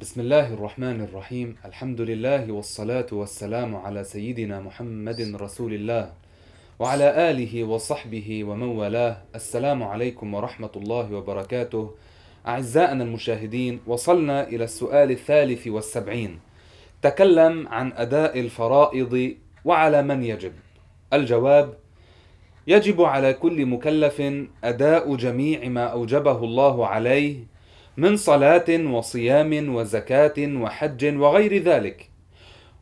بسم الله الرحمن الرحيم الحمد لله والصلاة والسلام على سيدنا محمد رسول الله وعلى آله وصحبه ومن والاه السلام عليكم ورحمة الله وبركاته أعزائنا المشاهدين وصلنا إلى السؤال الثالث والسبعين تكلم عن أداء الفرائض وعلى من يجب الجواب يجب على كل مكلف أداء جميع ما أوجبه الله عليه من صلاة وصيام وزكاة وحج وغير ذلك.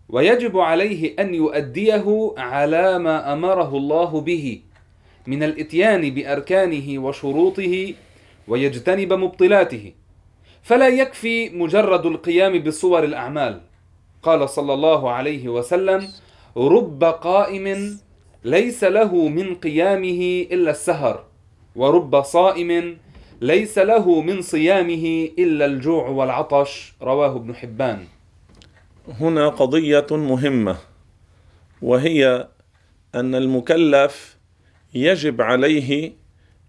ويجب عليه أن يؤديه على ما أمره الله به من الإتيان بأركانه وشروطه ويجتنب مبطلاته. فلا يكفي مجرد القيام بصور الأعمال. قال صلى الله عليه وسلم رب قائم ليس له من قيامه إلا السهر ورب صائم ليس له من صيامه إلا الجوع والعطش رواه ابن حبان. هنا قضية مهمة وهي أن المكلف يجب عليه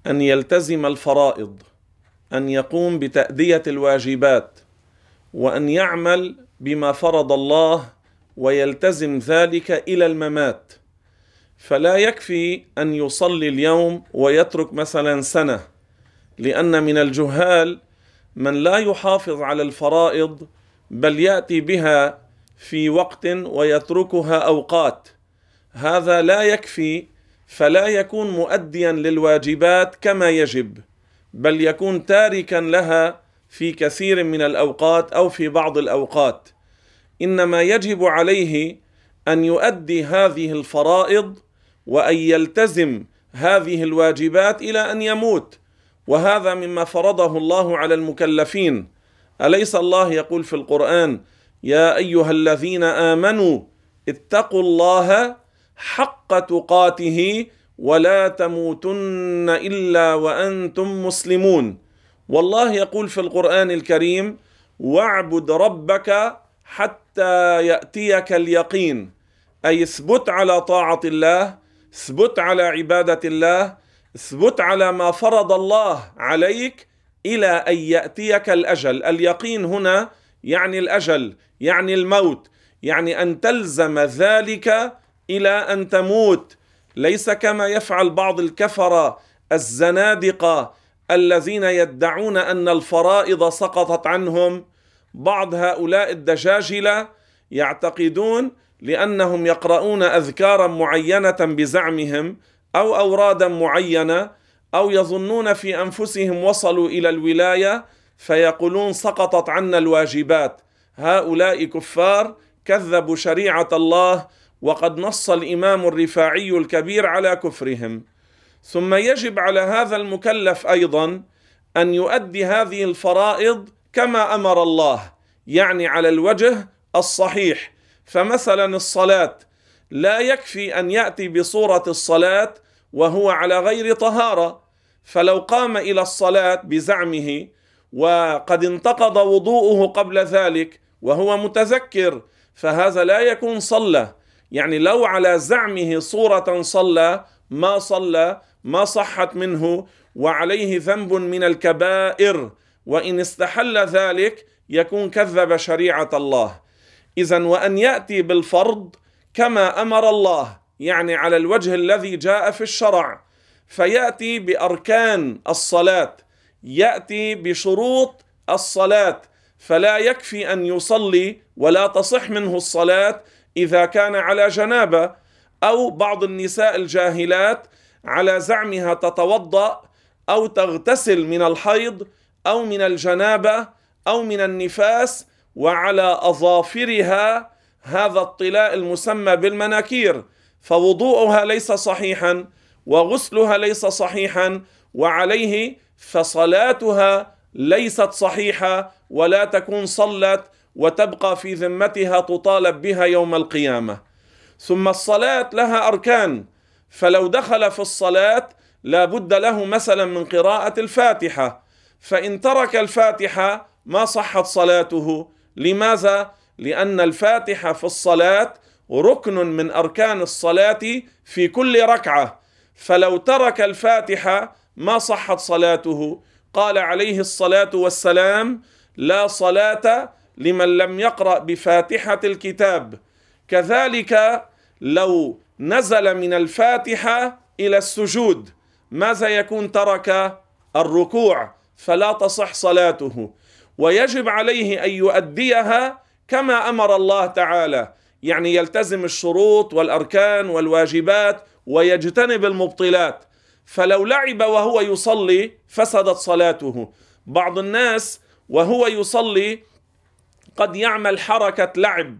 أن يلتزم الفرائض أن يقوم بتأدية الواجبات وأن يعمل بما فرض الله ويلتزم ذلك إلى الممات. فلا يكفي أن يصلي اليوم ويترك مثلا سنة. لأن من الجهال من لا يحافظ على الفرائض بل يأتي بها في وقت ويتركها أوقات. هذا لا يكفي فلا يكون مؤديا للواجبات كما يجب بل يكون تاركا لها في كثير من الأوقات أو في بعض الأوقات. إنما يجب عليه أن يؤدي هذه الفرائض وأن يلتزم هذه الواجبات إلى أن يموت. وهذا مما فرضه الله على المكلفين. أليس الله يقول في القرآن يا أيها الذين آمنوا اتقوا الله حق تقاته ولا تموتن إلا وأنتم مسلمون. والله يقول في القرآن الكريم واعبد ربك حتى يأتيك اليقين. أي اثبت على طاعة الله اثبت على عبادة الله اثبت على ما فرض الله عليك إلى أن يأتيك الأجل. اليقين هنا يعني الأجل يعني الموت يعني أن تلزم ذلك إلى أن تموت. ليس كما يفعل بعض الكفرة الزنادقة الذين يدعون أن الفرائض سقطت عنهم. بعض هؤلاء الدجاجلة يعتقدون لأنهم يقرؤون أذكارا معينة بزعمهم. أو أورادا معينة أو يظنون في أنفسهم وصلوا إلى الولاية فيقولون سقطت عنا الواجبات. هؤلاء كفار كذبوا شريعة الله وقد نص الإمام الرفاعي الكبير على كفرهم. ثم يجب على هذا المكلف أيضا أن يؤدي هذه الفرائض كما أمر الله يعني على الوجه الصحيح. فمثلا الصلاة لا يكفي أن يأتي بصورة الصلاة وهو على غير طهارة. فلو قام إلى الصلاة بزعمه وقد انتقض وضوءه قبل ذلك وهو متذكر فهذا لا يكون صلى. يعني لو على زعمه صورة صلى ما صلى ما صحت منه وعليه ذنب من الكبائر وإن استحل ذلك يكون كذب شريعة الله. إذا وأن يأتي بالفرض كما أمر الله يعني على الوجه الذي جاء في الشرع. فيأتي بأركان الصلاة يأتي بشروط الصلاة. فلا يكفي أن يصلي ولا تصح منه الصلاة إذا كان على جنابة أو بعض النساء الجاهلات على زعمها تتوضأ أو تغتسل من الحيض أو من الجنابة أو من النفاس وعلى أظافرها هذا الطلاء المسمى بالمناكير فوضوءها ليس صحيحا وغسلها ليس صحيحا وعليه فصلاتها ليست صحيحة ولا تكون صلت وتبقى في ذمتها تطالب بها يوم القيامة. ثم الصلاة لها أركان فلو دخل في الصلاة لا بد له مثلا من قراءة الفاتحة فإن ترك الفاتحة ما صحت صلاته لماذا؟ لأن الفاتحة في الصلاة ركن من أركان الصلاة في كل ركعة. فلو ترك الفاتحة ما صحت صلاته. قال عليه الصلاة والسلام لا صلاة لمن لم يقرأ بفاتحة الكتاب. كذلك لو نزل من الفاتحة إلى السجود ماذا يكون ترك؟ الركوع. فلا تصح صلاته. ويجب عليه أن يؤديها كما أمر الله تعالى. يعني يلتزم الشروط والأركان والواجبات ويجتنب المبطلات. فلو لعب وهو يصلي فسدت صلاته. بعض الناس وهو يصلي قد يعمل حركة لعب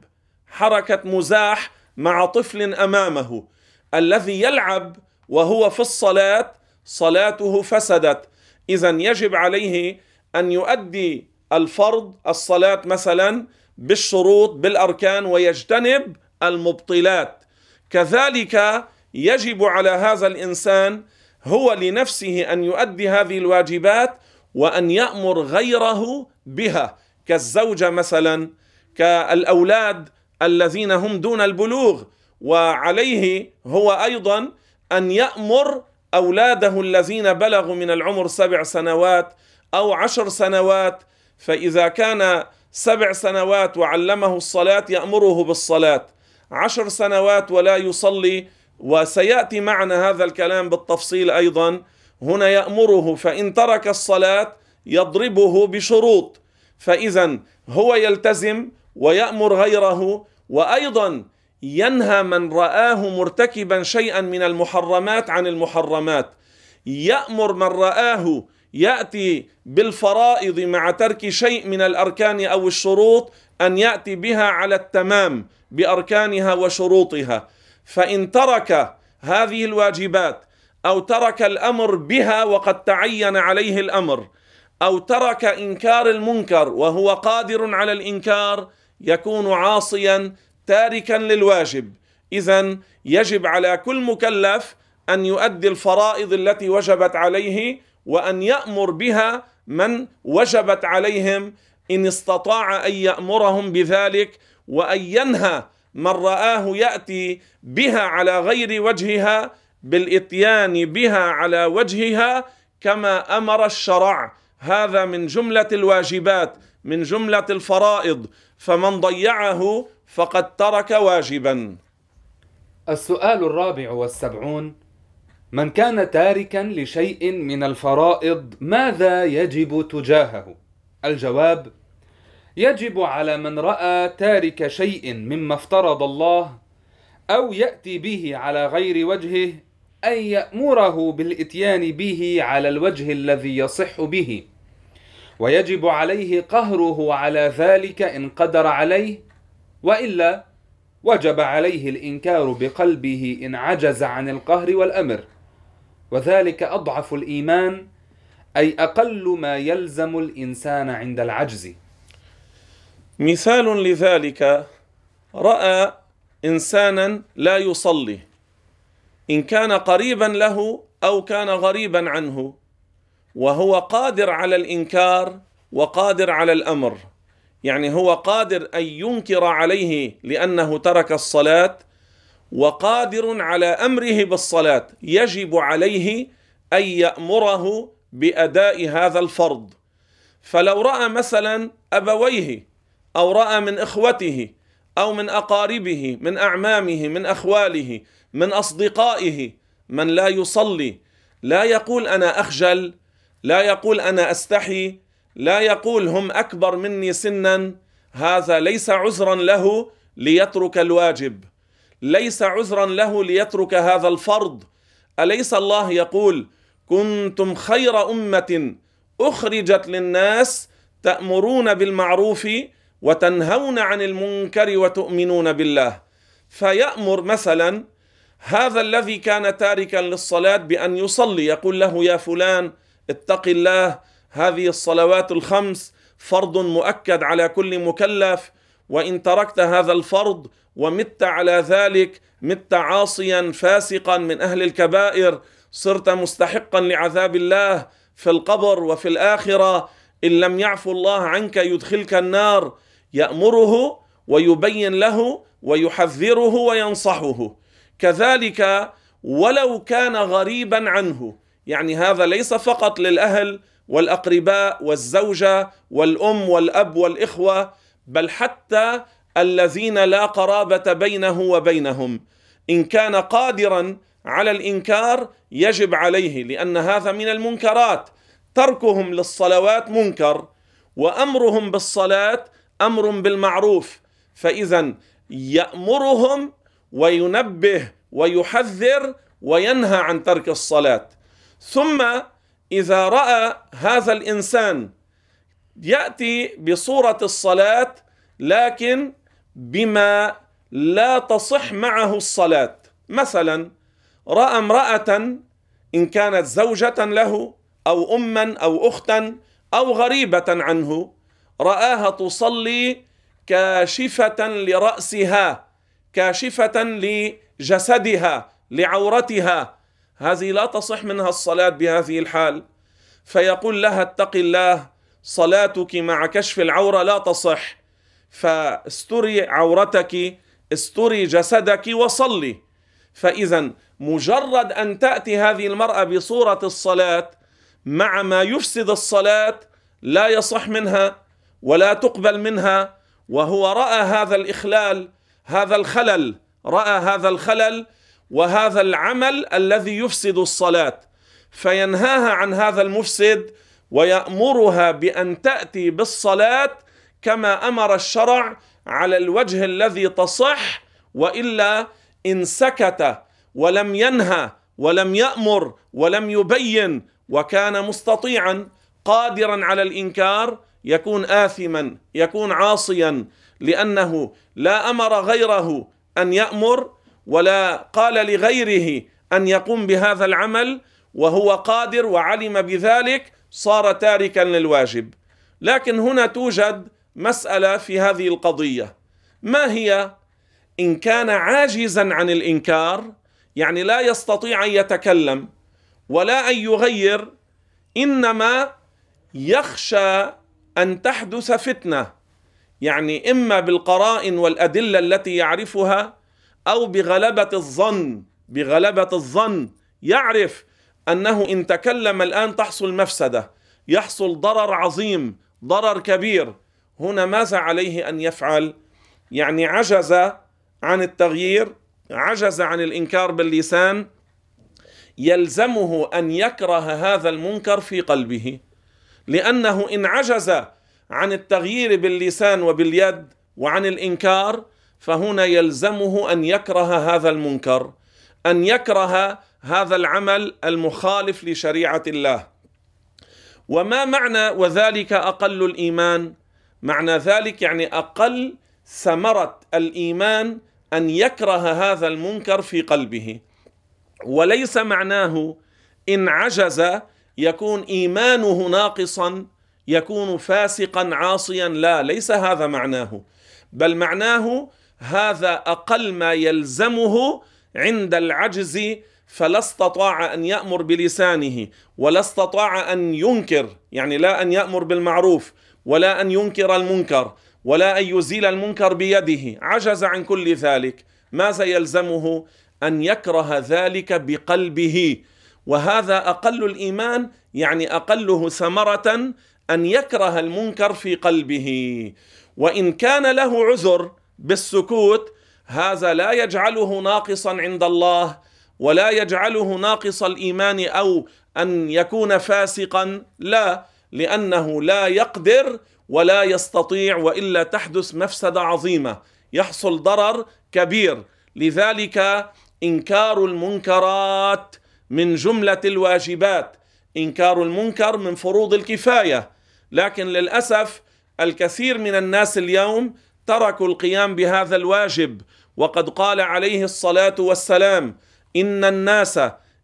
حركة مزاح مع طفل أمامه. الذي يلعب وهو في الصلاة صلاته فسدت. اذا يجب عليه أن يؤدي الفرض الصلاة مثلا بالشروط بالأركان ويجتنب المبطلات. كذلك يجب على هذا الإنسان هو لنفسه أن يؤدي هذه الواجبات وأن يأمر غيره بها. كالزوجه مثلا كالأولاد الذين هم دون البلوغ. وعليه هو أيضا أن يأمر أولاده الذين بلغوا من العمر سبع سنوات أو عشر سنوات. فإذا كان سبع سنوات وعلمه الصلاة يأمره بالصلاة. عشر سنوات ولا يصلي وسيأتي معنا هذا الكلام بالتفصيل أيضا. هنا يأمره فإن ترك الصلاة يضربه بشروط. فاذا هو يلتزم ويأمر غيره وأيضا ينهى من رآه مرتكبا شيئا من المحرمات عن المحرمات. يأمر من رآه يأتي بالفرائض مع ترك شيء من الأركان أو الشروط أن يأتي بها على التمام بأركانها وشروطها. فإن ترك هذه الواجبات أو ترك الأمر بها وقد تعين عليه الأمر أو ترك إنكار المنكر وهو قادر على الإنكار يكون عاصيا تاركا للواجب. اذا يجب على كل مكلف أن يؤدي الفرائض التي وجبت عليه وأن يأمر بها من وجبت عليهم إن استطاع أن يأمرهم بذلك وأن ينهى من رآه يأتي بها على غير وجهها بالإتيان بها على وجهها كما أمر الشرع. هذا من جملة الواجبات من جملة الفرائض. فمن ضيعه فقد ترك واجبا. السؤال الرابع والسبعون من كان تاركا لشيء من الفرائض ماذا يجب تجاهه؟ الجواب يجب على من رأى تارك شيء مما افترض الله أو يأتي به على غير وجهه أن يأمره بالإتيان به على الوجه الذي يصح به. ويجب عليه قهره على ذلك إن قدر عليه وإلا وجب عليه الإنكار بقلبه إن عجز عن القهر والأمر. وذلك أضعف الإيمان أي أقل ما يلزم الإنسان عند العجز. مثال لذلك رأى إنسانا لا يصلي إن كان قريبا له أو كان غريبا عنه وهو قادر على الإنكار وقادر على الأمر. يعني هو قادر أن ينكر عليه لأنه ترك الصلاة وقادر على أمره بالصلاة. يجب عليه أن يأمره بأداء هذا الفرض. فلو رأى مثلا أبويه أو رأى من إخوته أو من أقاربه من أعمامه من أخواله من أصدقائه من لا يصلي لا يقول أنا أخجل لا يقول أنا أستحي لا يقول هم أكبر مني سنا هذا ليس عذرا له ليترك الواجب. ليس عذرا له ليترك هذا الفرض. أليس الله يقول كنتم خير أمة أخرجت للناس تأمرون بالمعروف وتنهون عن المنكر وتؤمنون بالله. فيأمر مثلا هذا الذي كان تاركا للصلاة بأن يصلي يقول له يا فلان اتق الله هذه الصلوات الخمس فرض مؤكد على كل مكلف. وإن تركت هذا الفرض ومت على ذلك مت عاصيا فاسقا من أهل الكبائر صرت مستحقا لعذاب الله في القبر وفي الآخرة. إن لم يعفو الله عنك يدخلك النار يأمره ويبين له ويحذره وينصحه. كذلك ولو كان غريبا عنه يعني هذا ليس فقط للأهل والأقرباء والزوجة والأم والأب والإخوة بل حتى الذين لا قرابة بينه وبينهم. إن كان قادرا على الإنكار يجب عليه لأن هذا من المنكرات. تركهم للصلوات منكر وأمرهم بالصلاة أمر بالمعروف. فإذا يأمرهم وينبه ويحذر وينهى عن ترك الصلاة. ثم إذا رأى هذا الإنسان يأتي بصورة الصلاة لكن بما لا تصح معه الصلاة. مثلا رأى امرأة إن كانت زوجة له أو اما أو اختا أو غريبة عنه رآها تصلي كاشفة لرأسها كاشفة لجسدها لعورتها. هذه لا تصح منها الصلاة بهذه الحال. فيقول لها اتق الله صلاتك مع كشف العورة لا تصح. فاستري عورتك استري جسدك وصلي. فإذا مجرد أن تأتي هذه المرأة بصورة الصلاة مع ما يفسد الصلاة لا يصح منها ولا تقبل منها وهو رأى هذا الإخلال هذا الخلل رأى هذا الخلل وهذا العمل الذي يفسد الصلاة. فينهاها عن هذا المفسد ويأمرها بأن تأتي بالصلاة كما أمر الشرع على الوجه الذي تصح وإلا إن سكت ولم ينهى ولم يأمر ولم يبين وكان مستطيعا قادرا على الإنكار يكون آثما يكون عاصيا لأنه لا أمر غيره أن يأمر ولا قال لغيره أن يقوم بهذا العمل وهو قادر وعلم بذلك صار تاركا للواجب. لكن هنا توجد مسألة في هذه القضية. ما هي؟ إن كان عاجزا عن الإنكار يعني لا يستطيع أن يتكلم ولا أن يغير إنما يخشى أن تحدث فتنة. يعني إما بالقرائن والأدلة التي يعرفها أو بغلبة الظن بغلبة الظن. يعرف أنه إن تكلم الآن تحصل مفسدة يحصل ضرر عظيم ضرر كبير. هنا ماذا عليه أن يفعل؟ يعني عجز عن التغيير عجز عن الإنكار باللسان يلزمه أن يكره هذا المنكر في قلبه. لأنه إن عجز عن التغيير باللسان وباليد وعن الإنكار فهنا يلزمه أن يكره هذا المنكر أن يكره هذا العمل المخالف لشريعة الله. وما معنى وذلك أقل الإيمان؟ معنى ذلك يعني أقل ثمرة الإيمان أن يكره هذا المنكر في قلبه. وليس معناه إن عجز يكون إيمانه ناقصا يكون فاسقا عاصيا. لا ليس هذا معناه. بل معناه هذا أقل ما يلزمه عند العجز فلا استطاع أن يأمر بلسانه ولا استطاع أن ينكر يعني لا أن يأمر بالمعروف ولا أن ينكر المنكر ولا أن يزيل المنكر بيده. عجز عن كل ذلك. ماذا يلزمه أن يكره ذلك بقلبه. وهذا أقل الإيمان يعني أقله ثمرة أن يكره المنكر في قلبه. وإن كان له عذر بالسكوت هذا لا يجعله ناقصا عند الله. ولا يجعله ناقص الإيمان أو أن يكون فاسقا. لا لأنه لا يقدر ولا يستطيع وإلا تحدث مفسدة عظيمة. يحصل ضرر كبير. لذلك إنكار المنكرات من جملة الواجبات. إنكار المنكر من فروض الكفاية. لكن للأسف الكثير من الناس اليوم تركوا القيام بهذا الواجب. وقد قال عليه الصلاة والسلام ان الناس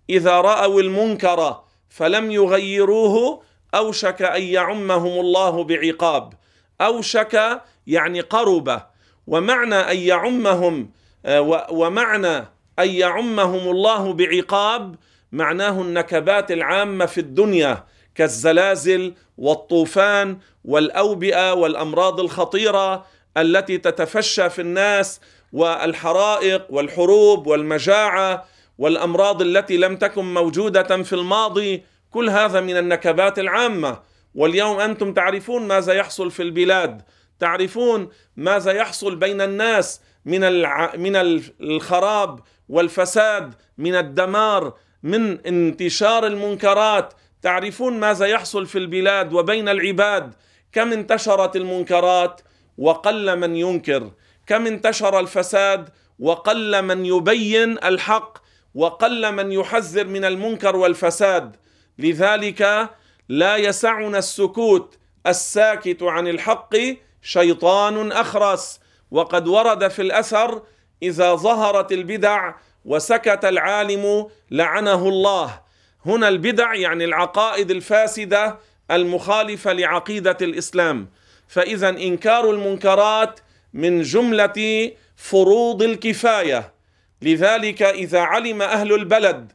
اذا راوا المنكر فلم يغيروه اوشك ان يعمهم الله بعقاب اوشك يعني قرب ومعنى ان يعمهم آه، ومعنى ان يعمهم الله بعقاب معناه النكبات العامة في الدنيا كالزلازل والطوفان والأوبئة والأمراض الخطيرة التي تتفشى في الناس والحرائق والحروب والمجاعة والأمراض التي لم تكن موجودة في الماضي كل هذا من النكبات العامة. واليوم أنتم تعرفون ماذا يحصل في البلاد. تعرفون ماذا يحصل بين الناس من الع... من الخراب والفساد من الدمار من انتشار المنكرات. تعرفون ماذا يحصل في البلاد وبين العباد. كم انتشرت المنكرات وقل من ينكر. كم انتشر الفساد وقل من يبين الحق وقل من يحذر من المنكر والفساد. لذلك لا يسعنا السكوت الساكت عن الحق شيطان أخرس. وقد ورد في الأثر إذا ظهرت البدع وسكت العالم لعنه الله. هنا البدع يعني العقائد الفاسدة المخالفة لعقيدة الإسلام. فإذا إنكار المنكرات من جملة فروض الكفاية. لذلك إذا علم أهل البلد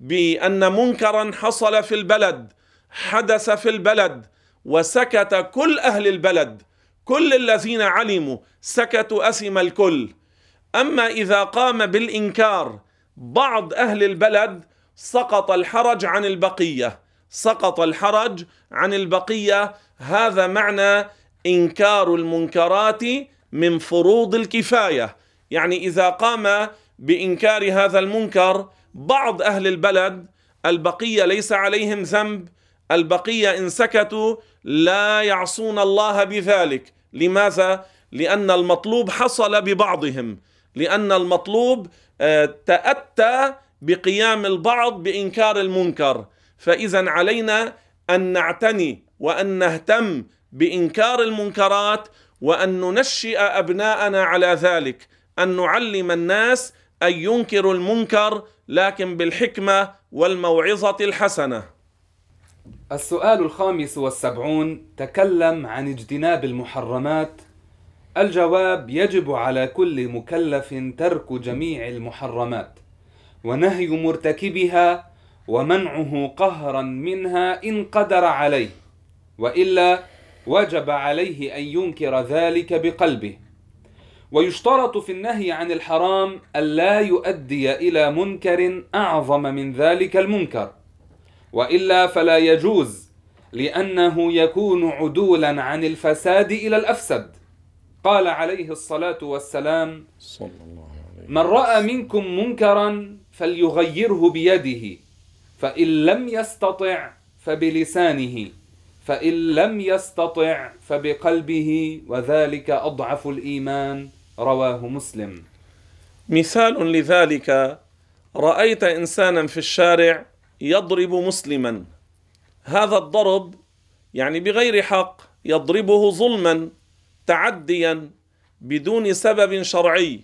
بأن منكرا حصل في البلد حدث في البلد وسكت كل أهل البلد كل الذين علموا سكتوا اثم الكل. أما إذا قام بالإنكار بعض أهل البلد سقط الحرج عن البقية. سقط الحرج عن البقية. هذا معنى إنكار المنكرات من فروض الكفاية. يعني إذا قام بإنكار هذا المنكر بعض أهل البلد البقية ليس عليهم ذنب البقية إن سكتوا لا يعصون الله بذلك. لماذا؟ لأن المطلوب حصل ببعضهم لأن المطلوب آه، تأتى بقيام البعض بإنكار المنكر. فإذا علينا أن نعتني وأن نهتم بإنكار المنكرات وأن ننشئ أبناءنا على ذلك أن نعلم الناس ان ينكروا المنكر لكن بالحكمة والموعظة الحسنة. السؤال الخامس والسبعون تكلم عن اجتناب المحرمات. الجواب يجب على كل مكلف ترك جميع المحرمات ونهي مرتكبها ومنعه قهرا منها إن قدر عليه وإلا وجب عليه أن ينكر ذلك بقلبه. ويشترط في النهي عن الحرام الا يؤدي إلى منكر أعظم من ذلك المنكر وإلا فلا يجوز لأنه يكون عدولا عن الفساد إلى الأفسد. قال عليه الصلاة والسلام صلى الله عليه من رأى منكم منكرا فليغيره بيده فإن لم يستطع فبلسانه فإن لم يستطع فبقلبه وذلك أضعف الإيمان. رواه مسلم. مثال لذلك رأيت إنسانا في الشارع يضرب مسلما. هذا الضرب يعني بغير حق يضربه ظلما تعديا بدون سبب شرعي.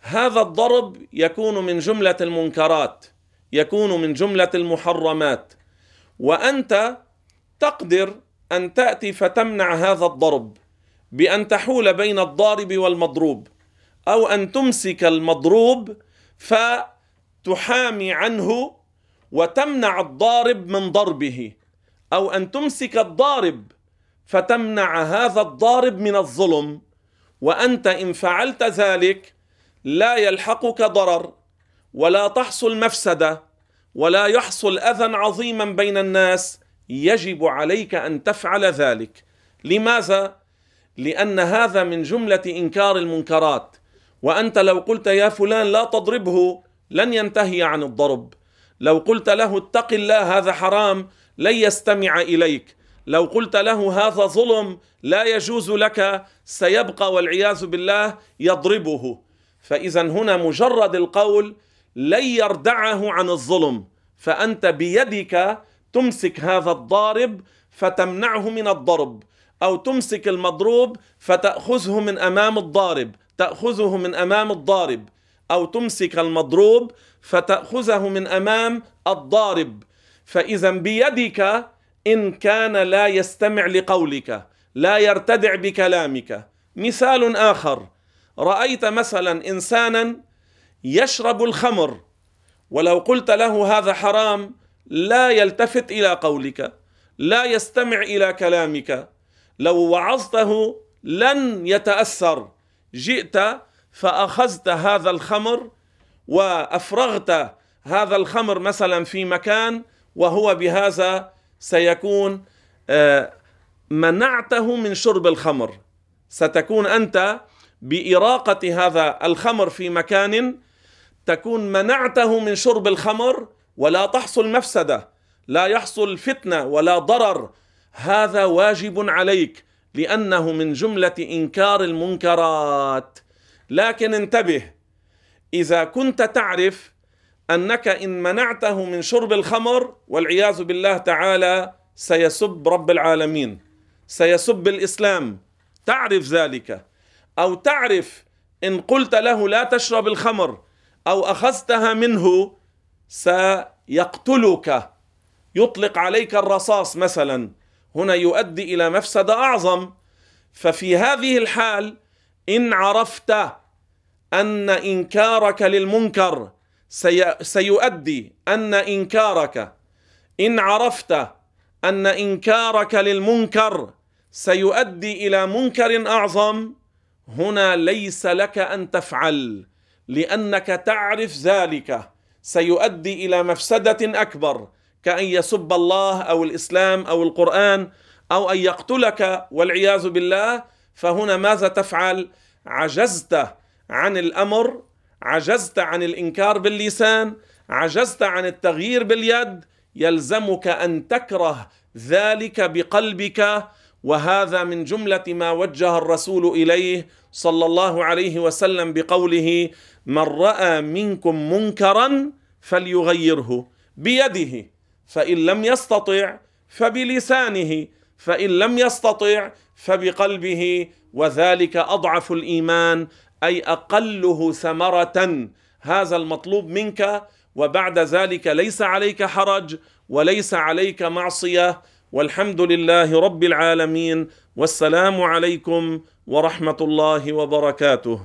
هذا الضرب يكون من جملة المنكرات يكون من جملة المحرمات. وأنت تقدر أن تأتي فتمنع هذا الضرب. بأن تحول بين الضارب والمضروب. أو أن تمسك المضروب فتحامي عنه وتمنع الضارب من ضربه. أو أن تمسك الضارب فتمنع هذا الضارب من الظلم. وأنت إن فعلت ذلك لا يلحقك ضرر ولا تحصل مفسدة ولا يحصل أذى عظيما بين الناس يجب عليك أن تفعل ذلك. لماذا؟ لأن هذا من جملة إنكار المنكرات. وأنت لو قلت يا فلان لا تضربه لن ينتهي عن الضرب. لو قلت له اتق الله هذا حرام لن يستمع إليك. لو قلت له هذا ظلم لا يجوز لك سيبقى والعياذ بالله يضربه. فإذا هنا مجرد القول لن يردعه عن الظلم. فأنت بيدك تمسك هذا الضارب فتمنعه من الضرب. أو تمسك المضروب فتأخذه من أمام الضارب تأخذه من أمام الضارب. أو تمسك المضروب فتأخذه من أمام الضارب. فإذا بيدك إن كان لا يستمع لقولك لا يرتدع بكلامك. مثال آخر رأيت مثلا انسانا يشرب الخمر ولو قلت له هذا حرام لا يلتفت إلى قولك لا يستمع إلى كلامك. لو وعظته لن يتأثر. جئت فأخذت هذا الخمر وأفرغت هذا الخمر مثلا في مكان وهو بهذا سيكون آه، منعته من شرب الخمر. ستكون أنت بإراقة هذا الخمر في مكان تكون منعته من شرب الخمر ولا تحصل مفسدة لا يحصل فتنة ولا ضرر هذا واجب عليك لأنه من جملة إنكار المنكرات. لكن انتبه إذا كنت تعرف أنك إن منعته من شرب الخمر والعياذ بالله تعالى سيسب رب العالمين سيسب الإسلام. تعرف ذلك. أو تعرف إن قلت له لا تشرب الخمر أو أخذتها منه سيقتلك. يطلق عليك الرصاص مثلا. هنا يؤدي إلى مفسده أعظم. ففي هذه الحال إن عرفت أن إنكارك للمنكر سيؤدي أن إنكارك. إن عرفت أن إنكارك للمنكر سيؤدي إلى منكر أعظم. هنا ليس لك أن تفعل لأنك تعرف ذلك. سيؤدي إلى مفسدة أكبر. كأن يسب الله أو الإسلام أو القرآن أو أن يقتلك والعياذ بالله فهنا ماذا تفعل؟ عجزت عن الأمر عجزت عن الإنكار باللسان عجزت عن التغيير باليد يلزمك أن تكره ذلك بقلبك وهذا من جملة ما وجه الرسول إليه صلى الله عليه وسلم بقوله من رأى منكم منكرا فليغيره بيده فإن لم يستطع فبلسانه فإن لم يستطع فبقلبه وذلك أضعف الإيمان أي أقله ثمرة هذا المطلوب منك وبعد ذلك ليس عليك حرج وليس عليك معصية والحمد لله رب العالمين والسلام عليكم ورحمة الله وبركاته.